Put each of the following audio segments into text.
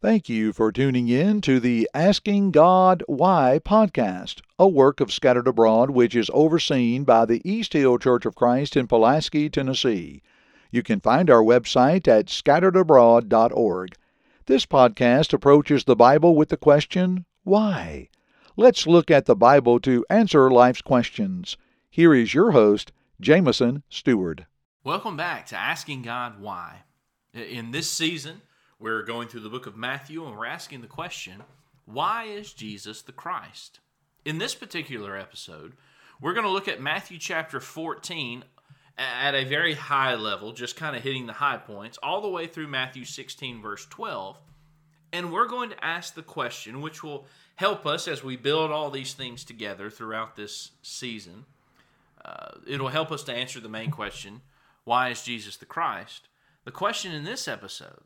Thank you for tuning in to the Asking God Why podcast, a work of Scattered Abroad which is overseen by the East Hill Church of Christ in Pulaski, Tennessee. You can find our website at scatteredabroad.org. This podcast approaches the Bible with the question, Why? Let's look at the Bible to answer life's questions. Here is your host, Jameson Stewart. Welcome back to Asking God Why. In this season, we're going through the book of Matthew and we're asking the question why is Jesus the Christ? In this particular episode, we're going to look at Matthew chapter 14 at a very high level, just kind of hitting the high points, all the way through Matthew 16, verse 12. And we're going to ask the question, which will help us as we build all these things together throughout this season. Uh, it'll help us to answer the main question why is Jesus the Christ? The question in this episode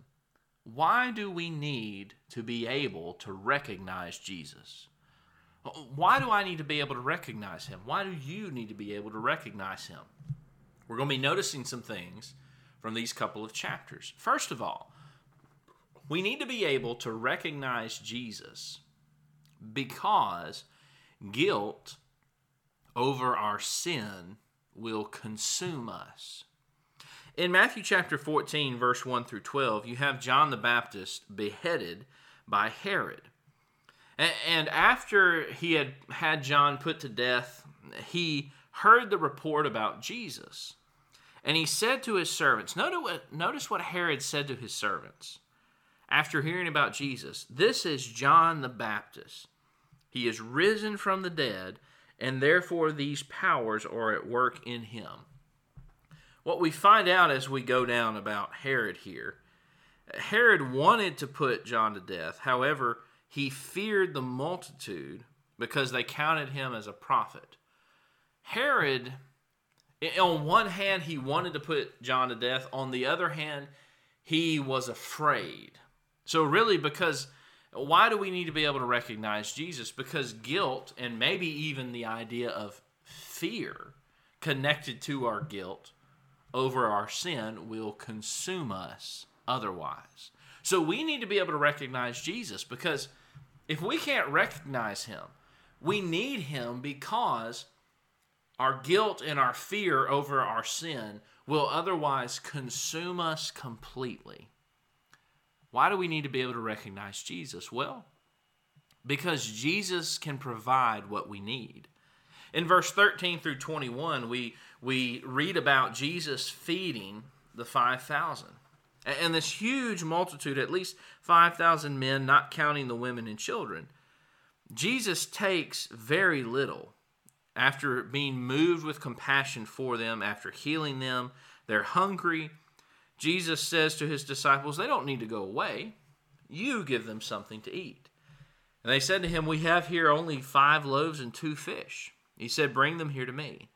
why do we need to be able to recognize Jesus? Why do I need to be able to recognize him? Why do you need to be able to recognize him? We're going to be noticing some things from these couple of chapters. First of all, we need to be able to recognize Jesus because guilt over our sin will consume us. In Matthew chapter 14, verse 1 through 12, you have John the Baptist beheaded by Herod. And after he had had John put to death, he heard the report about Jesus. And he said to his servants, notice what Herod said to his servants after hearing about Jesus This is John the Baptist. He is risen from the dead, and therefore these powers are at work in him. What we find out as we go down about Herod here Herod wanted to put John to death. However, he feared the multitude because they counted him as a prophet. Herod, on one hand, he wanted to put John to death. On the other hand, he was afraid. So, really, because why do we need to be able to recognize Jesus? Because guilt and maybe even the idea of fear connected to our guilt over our sin will consume us otherwise. So we need to be able to recognize Jesus because if we can't recognize him, we need him because our guilt and our fear over our sin will otherwise consume us completely. Why do we need to be able to recognize Jesus? Well, because Jesus can provide what we need. In verse 13 through 21, we, we read about Jesus feeding the 5,000. And this huge multitude, at least 5,000 men, not counting the women and children, Jesus takes very little. After being moved with compassion for them, after healing them, they're hungry. Jesus says to his disciples, They don't need to go away. You give them something to eat. And they said to him, We have here only five loaves and two fish. He said, Bring them here to me.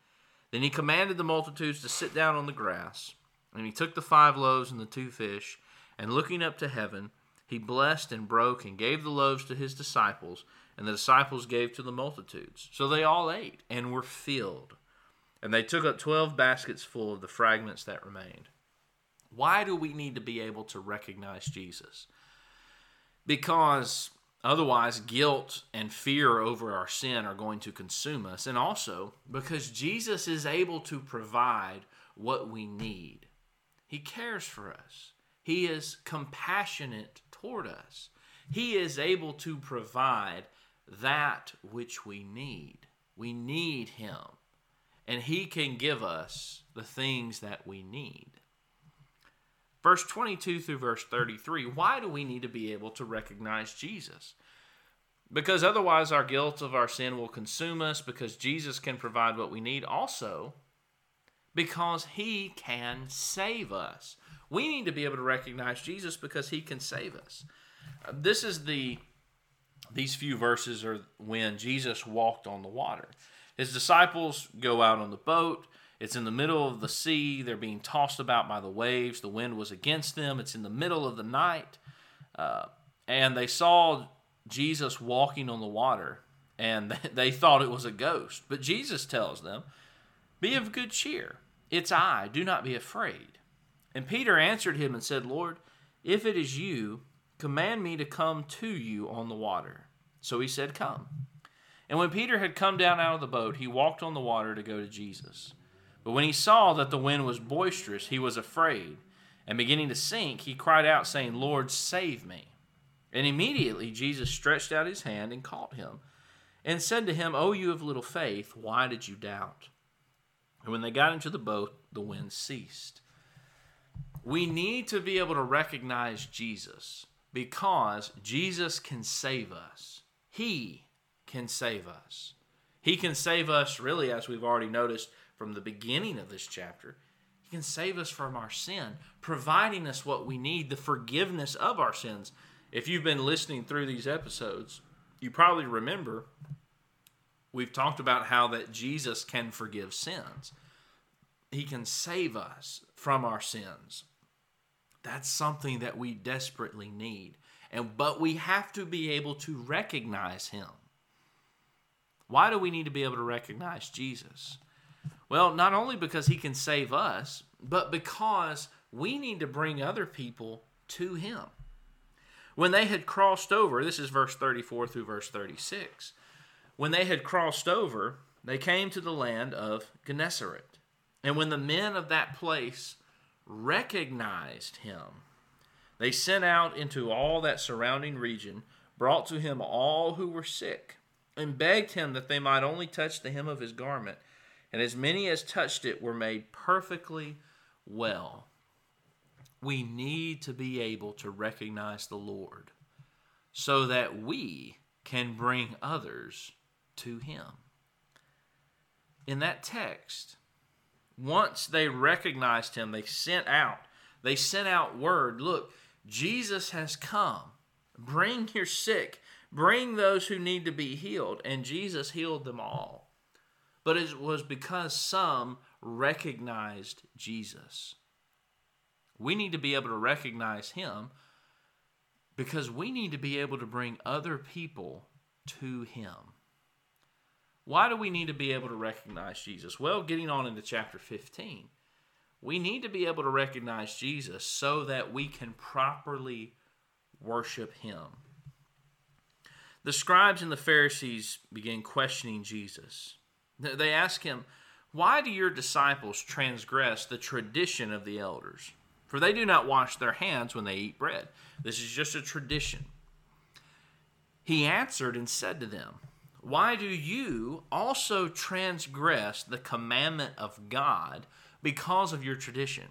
Then he commanded the multitudes to sit down on the grass. And he took the five loaves and the two fish, and looking up to heaven, he blessed and broke and gave the loaves to his disciples, and the disciples gave to the multitudes. So they all ate and were filled. And they took up twelve baskets full of the fragments that remained. Why do we need to be able to recognize Jesus? Because Otherwise, guilt and fear over our sin are going to consume us. And also, because Jesus is able to provide what we need, He cares for us, He is compassionate toward us, He is able to provide that which we need. We need Him, and He can give us the things that we need. Verse 22 through verse 33 why do we need to be able to recognize Jesus? Because otherwise, our guilt of our sin will consume us, because Jesus can provide what we need. Also, because he can save us. We need to be able to recognize Jesus because he can save us. Uh, this is the these few verses are when Jesus walked on the water. His disciples go out on the boat. It's in the middle of the sea. They're being tossed about by the waves. The wind was against them. It's in the middle of the night. Uh, and they saw Jesus walking on the water, and they thought it was a ghost. But Jesus tells them, Be of good cheer. It's I. Do not be afraid. And Peter answered him and said, Lord, if it is you, command me to come to you on the water. So he said, Come. And when Peter had come down out of the boat, he walked on the water to go to Jesus. But when he saw that the wind was boisterous, he was afraid. And beginning to sink, he cried out, saying, Lord, save me. And immediately Jesus stretched out his hand and caught him, and said to him, O you of little faith, why did you doubt? And when they got into the boat, the wind ceased. We need to be able to recognize Jesus because Jesus can save us. He can save us. He can save us, really, as we've already noticed from the beginning of this chapter. He can save us from our sin, providing us what we need, the forgiveness of our sins. If you've been listening through these episodes, you probably remember we've talked about how that Jesus can forgive sins. He can save us from our sins. That's something that we desperately need. And but we have to be able to recognize him. Why do we need to be able to recognize Jesus? Well, not only because he can save us, but because we need to bring other people to him. When they had crossed over, this is verse 34 through verse 36. When they had crossed over, they came to the land of Gennesaret. And when the men of that place recognized him, they sent out into all that surrounding region, brought to him all who were sick, and begged him that they might only touch the hem of his garment. And as many as touched it were made perfectly well. We need to be able to recognize the Lord so that we can bring others to him. In that text, once they recognized him, they sent out, they sent out word, look, Jesus has come. Bring your sick, bring those who need to be healed. And Jesus healed them all. But it was because some recognized Jesus. We need to be able to recognize him because we need to be able to bring other people to him. Why do we need to be able to recognize Jesus? Well, getting on into chapter 15, we need to be able to recognize Jesus so that we can properly worship him. The scribes and the Pharisees began questioning Jesus. They ask him, Why do your disciples transgress the tradition of the elders? For they do not wash their hands when they eat bread. This is just a tradition. He answered and said to them, why do you also transgress the commandment of God because of your tradition?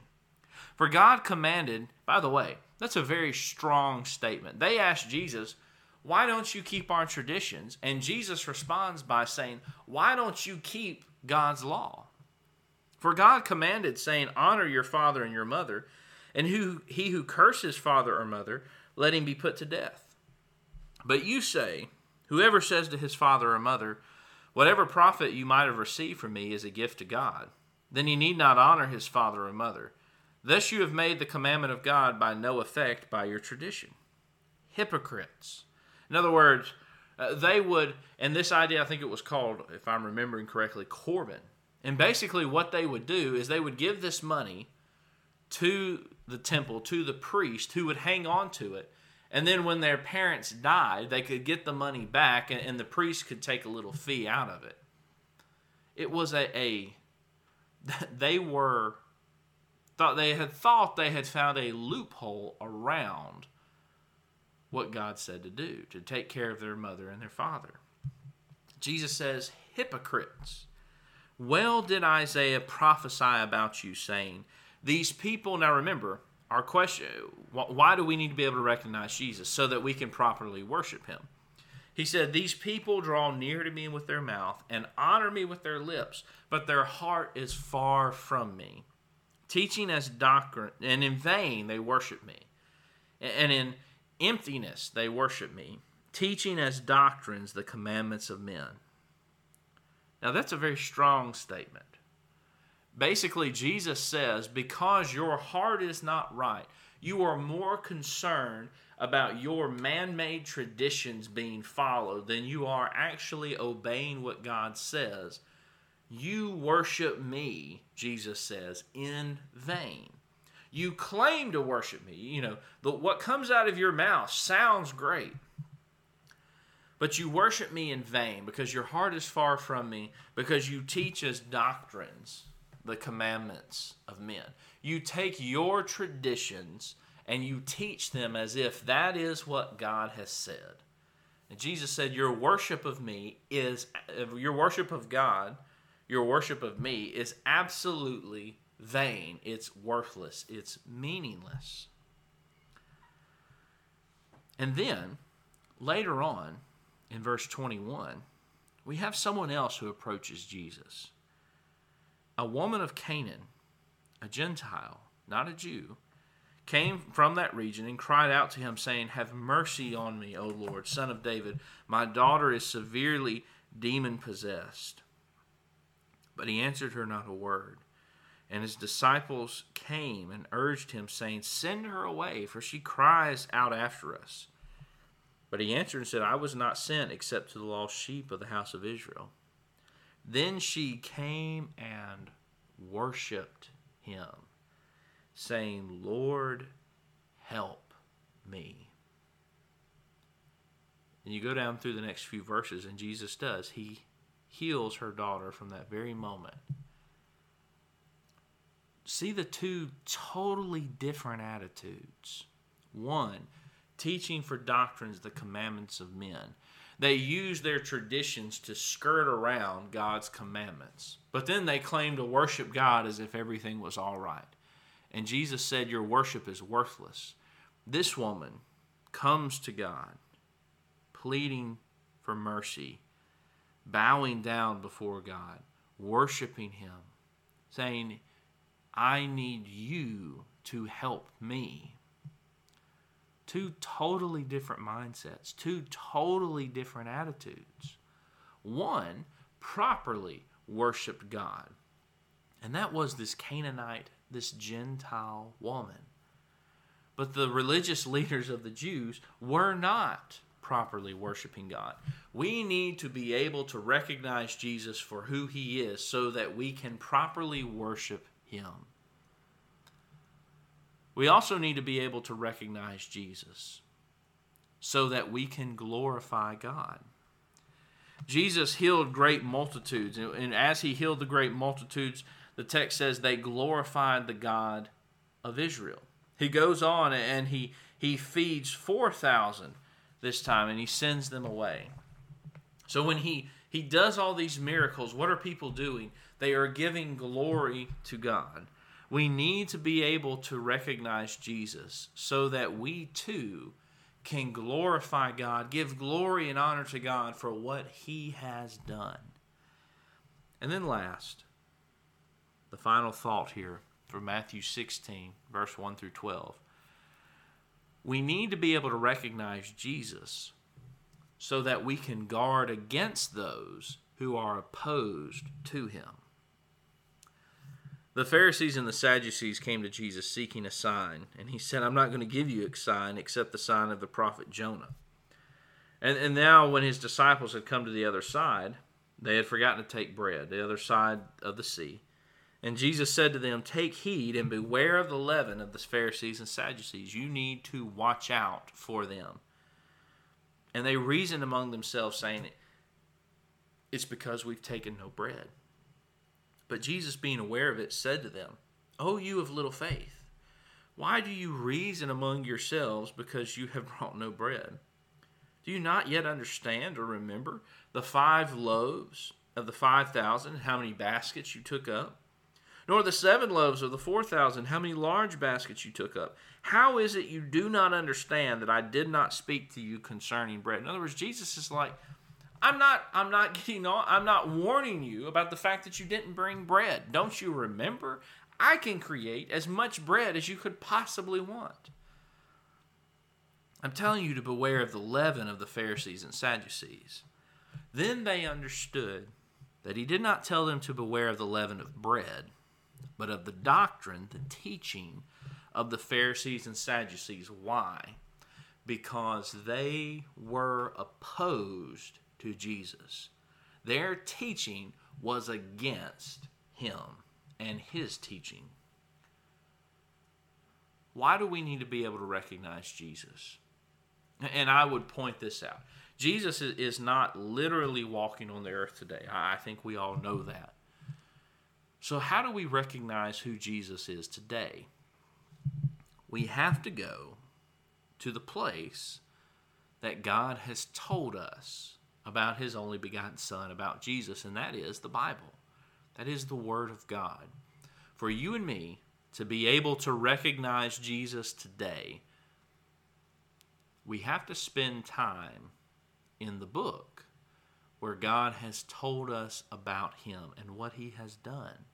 For God commanded, by the way, that's a very strong statement. They asked Jesus, Why don't you keep our traditions? And Jesus responds by saying, Why don't you keep God's law? For God commanded, saying, Honor your father and your mother, and who, he who curses father or mother, let him be put to death. But you say, Whoever says to his father or mother, Whatever profit you might have received from me is a gift to God, then he need not honor his father or mother. Thus you have made the commandment of God by no effect by your tradition. Hypocrites. In other words, uh, they would, and this idea I think it was called, if I'm remembering correctly, Corban. And basically, what they would do is they would give this money to the temple, to the priest who would hang on to it and then when their parents died, they could get the money back and, and the priest could take a little fee out of it. It was a, a they were thought they had thought they had found a loophole around what God said to do, to take care of their mother and their father. Jesus says, hypocrites. Well did Isaiah prophesy about you, saying, These people, now remember, our question why do we need to be able to recognize Jesus? So that we can properly worship him. He said, These people draw near to me with their mouth and honor me with their lips, but their heart is far from me. Teaching as doctrine, and in vain they worship me. And in emptiness they worship me, teaching as doctrines the commandments of men. Now that's a very strong statement. Basically, Jesus says, because your heart is not right, you are more concerned about your man made traditions being followed than you are actually obeying what God says. You worship me, Jesus says, in vain. You claim to worship me. You know, the, what comes out of your mouth sounds great. But you worship me in vain because your heart is far from me, because you teach as doctrines the commandments of men. You take your traditions and you teach them as if that is what God has said. And Jesus said, Your worship of me is, uh, your worship of God, your worship of me is absolutely vain. It's worthless. It's meaningless. And then, later on, in verse 21, we have someone else who approaches Jesus. A woman of Canaan, a Gentile, not a Jew, came from that region and cried out to him, saying, Have mercy on me, O Lord, son of David. My daughter is severely demon possessed. But he answered her not a word. And his disciples came and urged him, saying, Send her away, for she cries out after us. But he answered and said, I was not sent except to the lost sheep of the house of Israel. Then she came and worshiped him, saying, Lord, help me. And you go down through the next few verses, and Jesus does. He heals her daughter from that very moment. See the two totally different attitudes. One, teaching for doctrines the commandments of men. They use their traditions to skirt around God's commandments. But then they claim to worship God as if everything was all right. And Jesus said, Your worship is worthless. This woman comes to God, pleading for mercy, bowing down before God, worshiping Him, saying, I need you to help me. Two totally different mindsets, two totally different attitudes. One properly worshiped God, and that was this Canaanite, this Gentile woman. But the religious leaders of the Jews were not properly worshiping God. We need to be able to recognize Jesus for who he is so that we can properly worship him. We also need to be able to recognize Jesus so that we can glorify God. Jesus healed great multitudes, and as he healed the great multitudes, the text says they glorified the God of Israel. He goes on and he, he feeds 4,000 this time and he sends them away. So when he, he does all these miracles, what are people doing? They are giving glory to God. We need to be able to recognize Jesus so that we too can glorify God, give glory and honor to God for what He has done. And then, last, the final thought here from Matthew 16, verse 1 through 12. We need to be able to recognize Jesus so that we can guard against those who are opposed to Him. The Pharisees and the Sadducees came to Jesus seeking a sign, and he said, I'm not going to give you a sign except the sign of the prophet Jonah. And, and now, when his disciples had come to the other side, they had forgotten to take bread, the other side of the sea. And Jesus said to them, Take heed and beware of the leaven of the Pharisees and Sadducees. You need to watch out for them. And they reasoned among themselves, saying, It's because we've taken no bread. But Jesus, being aware of it, said to them, O you of little faith, why do you reason among yourselves because you have brought no bread? Do you not yet understand or remember the five loaves of the five thousand, how many baskets you took up? Nor the seven loaves of the four thousand, how many large baskets you took up? How is it you do not understand that I did not speak to you concerning bread? In other words, Jesus is like, I'm not I'm not getting on I'm not warning you about the fact that you didn't bring bread. Don't you remember? I can create as much bread as you could possibly want. I'm telling you to beware of the leaven of the Pharisees and Sadducees. Then they understood that he did not tell them to beware of the leaven of bread, but of the doctrine, the teaching of the Pharisees and Sadducees. Why? Because they were opposed to Jesus. Their teaching was against him and his teaching. why do we need to be able to recognize Jesus? And I would point this out. Jesus is not literally walking on the earth today. I think we all know that. So, how do we recognize who Jesus is today? We have to go to the place that God has told us about his only begotten Son, about Jesus, and that is the Bible. That is the Word of God. For you and me to be able to recognize Jesus today, we have to spend time in the book where God has told us about him and what he has done,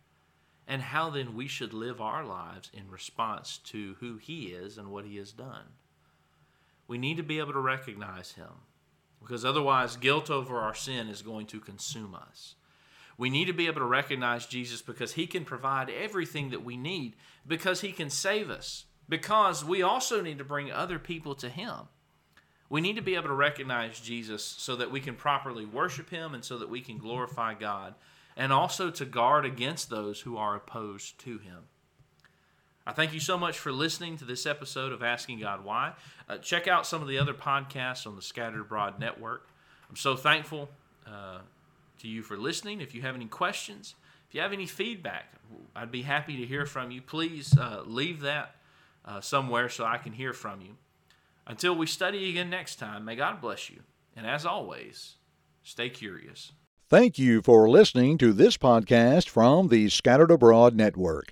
and how then we should live our lives in response to who he is and what he has done. We need to be able to recognize him because otherwise, guilt over our sin is going to consume us. We need to be able to recognize Jesus because he can provide everything that we need, because he can save us, because we also need to bring other people to him. We need to be able to recognize Jesus so that we can properly worship him and so that we can glorify God, and also to guard against those who are opposed to him. I thank you so much for listening to this episode of Asking God Why. Uh, check out some of the other podcasts on the Scattered Abroad Network. I'm so thankful uh, to you for listening. If you have any questions, if you have any feedback, I'd be happy to hear from you. Please uh, leave that uh, somewhere so I can hear from you. Until we study again next time, may God bless you. And as always, stay curious. Thank you for listening to this podcast from the Scattered Abroad Network.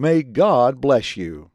May God bless you.